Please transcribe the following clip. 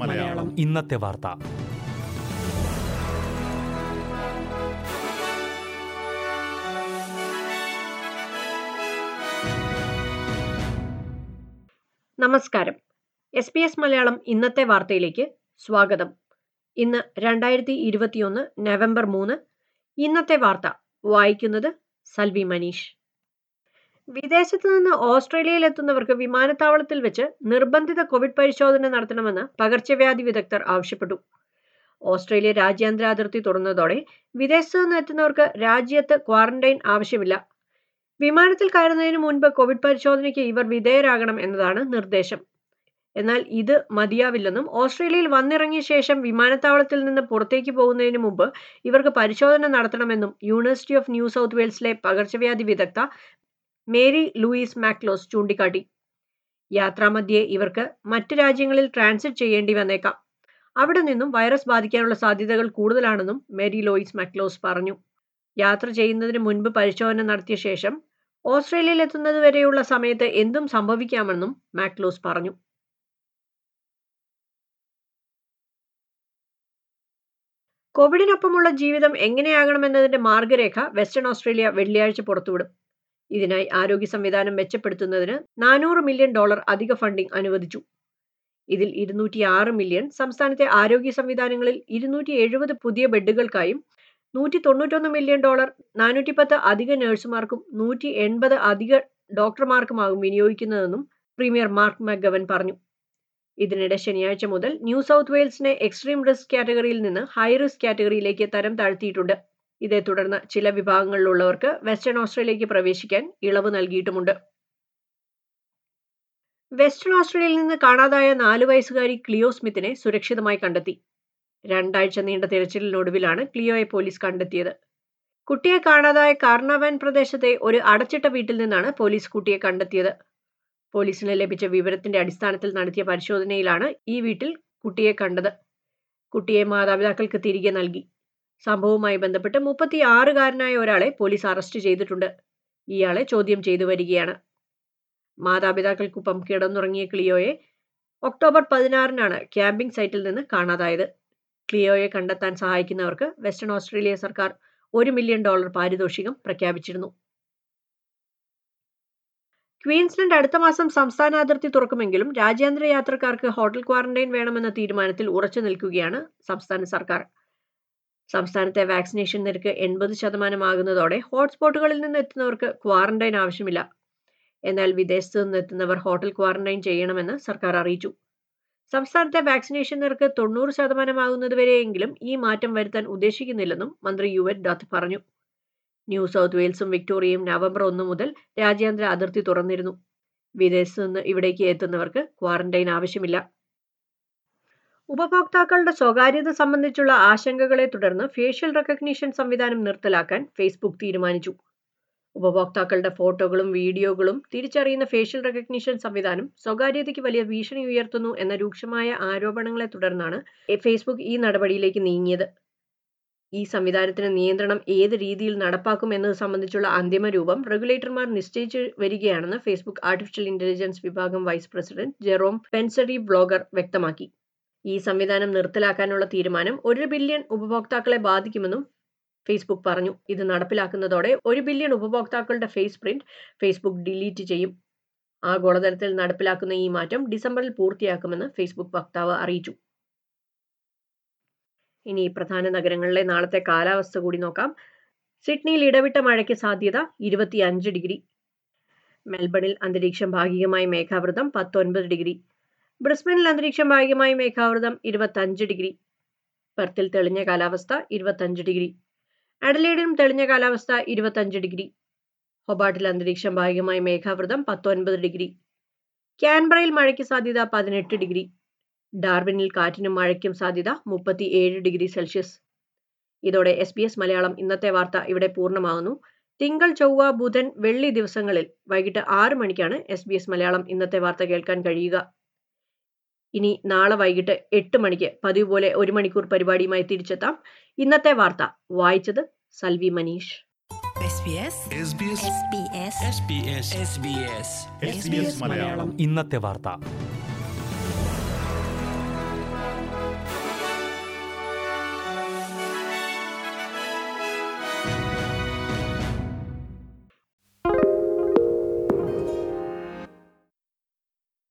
മലയാളം. ഇന്നത്തെ വാർത്ത. നമസ്കാരം. എസ് പി എസ് മലയാളം ഇന്നത്തെ വാർത്തയിലേക്ക് സ്വാഗതം. ഇന്ന് രണ്ടായിരത്തി ഇരുപത്തിയൊന്ന് നവംബർ മൂന്ന്. ഇന്നത്തെ വാർത്ത വായിക്കുന്നത് സൽവി മനീഷ്. വിദേശത്ത് നിന്ന് ഓസ്ട്രേലിയയിൽ എത്തുന്നവർക്ക് വിമാനത്താവളത്തിൽ വെച്ച് നിർബന്ധിത കോവിഡ് പരിശോധന നടത്തണമെന്ന് പകർച്ചവ്യാധി വിദഗ്ധർ ആവശ്യപ്പെട്ടു. ഓസ്ട്രേലിയ രാജ്യാന്തര അതിർത്തി തുറന്നതോടെ വിദേശത്ത് നിന്ന് എത്തുന്നവർക്ക് രാജ്യത്ത് ക്വാറന്റൈൻ ആവശ്യമില്ല. വിമാനത്തിൽ കയറുന്നതിന് മുൻപ് കോവിഡ് പരിശോധനയ്ക്ക് ഇവർ വിധേയരാകണം എന്നതാണ് നിർദ്ദേശം. എന്നാൽ ഇത് മതിയാവില്ലെന്നും ഓസ്ട്രേലിയയിൽ വന്നിറങ്ങിയ ശേഷം വിമാനത്താവളത്തിൽ നിന്ന് പുറത്തേക്ക് പോകുന്നതിന് മുമ്പ് ഇവർക്ക് പരിശോധന നടത്തണമെന്നും യൂണിവേഴ്സിറ്റി ഓഫ് ന്യൂ സൗത്ത് വെയിൽസിലെ പകർച്ചവ്യാധി വിദഗ്ധ മേരി ലൂയിസ് മാക്ലോസ് ചൂണ്ടിക്കാട്ടി. യാത്രാമധ്യേ ഇവർക്ക് മറ്റ് രാജ്യങ്ങളിൽ ട്രാൻസിറ്റ് ചെയ്യേണ്ടി വന്നേക്കാം. അവിടെ നിന്നും വൈറസ് ബാധിക്കാനുള്ള സാധ്യതകൾ കൂടുതലാണെന്നും മേരി ലോയിസ് മക്ലോസ് പറഞ്ഞു. യാത്ര ചെയ്യുന്നതിന് മുൻപ് പരിശോധന നടത്തിയ ശേഷം ഓസ്ട്രേലിയയിൽ എത്തുന്നത് വരെയുള്ള സമയത്ത് എന്തും സംഭവിക്കാമെന്നും മാക്ലോസ് പറഞ്ഞു. കോവിഡിനൊപ്പമുള്ള ജീവിതം എങ്ങനെയാകണമെന്നതിന്റെ മാർഗരേഖ വെസ്റ്റേൺ ഓസ്ട്രേലിയ വെള്ളിയാഴ്ച പുറത്തുവിടും. ഇതിനായി ആരോഗ്യ സംവിധാനം മെച്ചപ്പെടുത്തുന്നതിന് നാനൂറ് മില്യൺ ഡോളർ അധിക ഫണ്ടിംഗ് അനുവദിച്ചു. ഇതിൽ ഇരുന്നൂറ്റി ആറ് മില്യൺ സംസ്ഥാനത്തെ ആരോഗ്യ സംവിധാനങ്ങളിൽ ഇരുന്നൂറ്റി എഴുപത് പുതിയ ബെഡുകൾക്കായും നൂറ്റി തൊണ്ണൂറ്റൊന്ന് മില്യൺ ഡോളർ നാനൂറ്റി പത്ത് അധിക നഴ്സുമാർക്കും നൂറ്റി എൺപത് അധിക ഡോക്ടർമാർക്കുമാകും വിനിയോഗിക്കുന്നതെന്നും പ്രീമിയർ മാർക്ക് മക്ഗവൻ പറഞ്ഞു. ഇതിനിടെ ശനിയാഴ്ച മുതൽ ന്യൂ സൗത്ത് വെയിൽസിനെ എക്സ്ട്രീം റിസ്ക് കാറ്റഗറിയിൽ നിന്ന് ഹൈ റിസ്ക് കാറ്റഗറിയിലേക്ക് തരം താഴ്ത്തിയിട്ടുണ്ട്. ഇതേ തുടർന്ന് ചില വിഭാഗങ്ങളിലുള്ളവർക്ക് വെസ്റ്റേൺ ഓസ്ട്രേലിയയ്ക്ക് പ്രവേശിക്കാൻ ഇളവ് നൽകിയിട്ടുമുണ്ട്. വെസ്റ്റേൺ ഓസ്ട്രേലിയയിൽ നിന്ന് കാണാതായ നാല് വയസ്സുകാരി ക്ലിയോ സ്മിത്തിനെ സുരക്ഷിതമായി കണ്ടെത്തി. രണ്ടാഴ്ച നീണ്ട തിരച്ചിലിനൊടുവിലാണ് ക്ലിയോയെ പോലീസ് കണ്ടെത്തിയത്. കുട്ടിയെ കാണാതായ കാർണവൻ പ്രദേശത്തെ ഒരു അടച്ചിട്ട വീട്ടിൽ നിന്നാണ് പോലീസ് കുട്ടിയെ കണ്ടെത്തിയത്. പോലീസിന് ലഭിച്ച വിവരത്തിന്റെ അടിസ്ഥാനത്തിൽ നടത്തിയ പരിശോധനയിലാണ് ഈ വീട്ടിൽ കുട്ടിയെ കണ്ടത്. കുട്ടിയെ മാതാപിതാക്കൾക്ക് തിരികെ നൽകി. സംഭവവുമായി ബന്ധപ്പെട്ട് മുപ്പത്തി ആറുകാരനായ ഒരാളെ പോലീസ് അറസ്റ്റ് ചെയ്തിട്ടുണ്ട്. ഇയാളെ ചോദ്യം ചെയ്തു വരികയാണ്. മാതാപിതാക്കൾക്കൊപ്പം കിടന്നുറങ്ങിയ ക്ലിയോയെ ഒക്ടോബർ പതിനാറിനാണ് ക്യാമ്പിംഗ് സൈറ്റിൽ നിന്ന് കാണാതായത്. ക്ലിയോയെ കണ്ടെത്താൻ സഹായിക്കുന്നവർക്ക് വെസ്റ്റേൺ ഓസ്ട്രേലിയ സർക്കാർ ഒരു മില്യൺ ഡോളർ പാരിതോഷികം പ്രഖ്യാപിച്ചിരുന്നു. ക്വീൻസ്ലൻഡ് അടുത്ത മാസം സംസ്ഥാന അതിർത്തി തുറക്കുമെങ്കിലും രാജ്യാന്തര യാത്രക്കാർക്ക് ഹോട്ടൽ ക്വാറന്റൈൻ വേണമെന്ന തീരുമാനത്തിൽ ഉറച്ചു നിൽക്കുകയാണ് സംസ്ഥാന സർക്കാർ. സംസ്ഥാനത്തെ വാക്സിനേഷൻ നിരക്ക് എൺപത് ശതമാനമാകുന്നതോടെ ഹോട്ട്സ്പോട്ടുകളിൽ നിന്ന് എത്തുന്നവർക്ക് ക്വാറന്റൈൻ ആവശ്യമില്ല. എന്നാൽ വിദേശത്ത് നിന്ന് എത്തുന്നവർ ഹോട്ടൽ ക്വാറന്റൈൻ ചെയ്യണമെന്ന് സർക്കാർ അറിയിച്ചു. സംസ്ഥാനത്തെ വാക്സിനേഷൻ നിരക്ക് തൊണ്ണൂറ് ശതമാനമാകുന്നതുവരെയെങ്കിലും ഈ മാറ്റം വരുത്താൻ ഉദ്ദേശിക്കുന്നില്ലെന്നും മന്ത്രി യു എൻ ദത്ത് പറഞ്ഞു. ന്യൂ സൗത്ത് വെയിൽസും വിക്ടോറിയയും നവംബർ ഒന്ന് മുതൽ രാജ്യാന്തര അതിർത്തി തുറന്നിരുന്നു. വിദേശത്ത് നിന്ന് ഇവിടേക്ക് എത്തുന്നവർക്ക് ക്വാറന്റൈൻ ആവശ്യമില്ല. ഉപഭോക്താക്കളുടെ സ്വകാര്യത സംബന്ധിച്ചുള്ള ആശങ്കകളെ തുടർന്ന് ഫേഷ്യൽ റെക്കഗ്നീഷൻ സംവിധാനം നിർത്തലാക്കാൻ ഫേസ്ബുക്ക് തീരുമാനിച്ചു. ഉപഭോക്താക്കളുടെ ഫോട്ടോകളും വീഡിയോകളും തിരിച്ചറിയുന്ന ഫേഷ്യൽ റെക്കഗ്നീഷൻ സംവിധാനം സ്വകാര്യതയ്ക്ക് വലിയ ഭീഷണി ഉയർത്തുന്നു എന്ന രൂക്ഷമായ ആരോപണങ്ങളെ തുടർന്നാണ് ഫേസ്ബുക്ക് ഈ നടപടിയിലേക്ക് നീങ്ങിയത്. ഈ സംവിധാനത്തിന് നിയന്ത്രണം ഏത് രീതിയിൽ നടപ്പാക്കും എന്നത് സംബന്ധിച്ചുള്ള അന്തിമ രൂപം റെഗുലേറ്റർമാർ നിശ്ചയിച്ചു വരികയാണെന്ന് ഫേസ്ബുക്ക് ആർട്ടിഫിഷ്യൽ ഇന്റലിജൻസ് വിഭാഗം വൈസ് പ്രസിഡന്റ് ജെറോം പെൻസറി ബ്ലോഗർ വ്യക്തമാക്കി. ഈ സംവിധാനം നിർത്തലാക്കാനുള്ള തീരുമാനം ഒരു ബില്യൺ ഉപഭോക്താക്കളെ ബാധിക്കുമെന്നും ഫേസ്ബുക്ക് പറഞ്ഞു. ഇത് നടപ്പിലാക്കുന്നതോടെ ഒരു ബില്യൺ ഉപഭോക്താക്കളുടെ ഫേസ് പ്രിന്റ് ഫേസ്ബുക്ക് ഡിലീറ്റ് ചെയ്യും. ആഗോളതലത്തിൽ നടപ്പിലാക്കുന്ന ഈ മാറ്റം ഡിസംബറിൽ പൂർത്തിയാക്കുമെന്ന് ഫേസ്ബുക്ക് വക്താവ് അറിയിച്ചു. ഇനി പ്രധാന നഗരങ്ങളിലെ നാളത്തെ കാലാവസ്ഥ കൂടി നോക്കാം. സിഡ്നിയിൽ ഇടവിട്ട മഴയ്ക്ക് സാധ്യത ഇരുപത്തിയഞ്ച് ഡിഗ്രി. മെൽബണിൽ അന്തരീക്ഷം ഭാഗികമായി മേഘാവൃതം പത്തൊൻപത് ഡിഗ്രി. ബ്രിസ്ബനിൽ അന്തരീക്ഷം ഭാഗികമായി മേഘാവൃതം ഇരുപത്തഞ്ച് ഡിഗ്രി. പെർത്തിൽ തെളിഞ്ഞ കാലാവസ്ഥ ഇരുപത്തഞ്ച് ഡിഗ്രി. അഡലേഡിലും തെളിഞ്ഞ കാലാവസ്ഥ ഇരുപത്തഞ്ച് ഡിഗ്രി. ഹൊബാട്ടിൽ അന്തരീക്ഷം ഭാഗികമായി മേഘാവൃതം പത്തൊൻപത് ഡിഗ്രി. ക്യാൻബറയിൽ മഴയ്ക്ക് സാധ്യത പതിനെട്ട് ഡിഗ്രി. ഡാർബിനിൽ കാറ്റിനും മഴയ്ക്കും സാധ്യത മുപ്പത്തി ഏഴ് ഡിഗ്രി സെൽഷ്യസ്. ഇതോടെ എസ് ബി എസ് മലയാളം ഇന്നത്തെ വാർത്ത ഇവിടെ പൂർണമാകുന്നു. തിങ്കൾ ചൊവ്വ ബുധൻ വെള്ളി ദിവസങ്ങളിൽ വൈകിട്ട് ആറ് മണിക്കാണ് എസ് ബി എസ് മലയാളം ഇന്നത്തെ വാർത്ത കേൾക്കാൻ കഴിയുക. ഇനി നാളെ വൈകിട്ട് എട്ട് മണിക്ക് പതിവ് പോലെ ഒരു മണിക്കൂർ പരിപാടിയുമായി തിരിച്ചെത്താം. ഇന്നത്തെ വാർത്ത. വായിച്ചത് Salvi Manish. SBS SBS SBS SBS SBS SBS ഇന്നത്തെ വാർത്ത.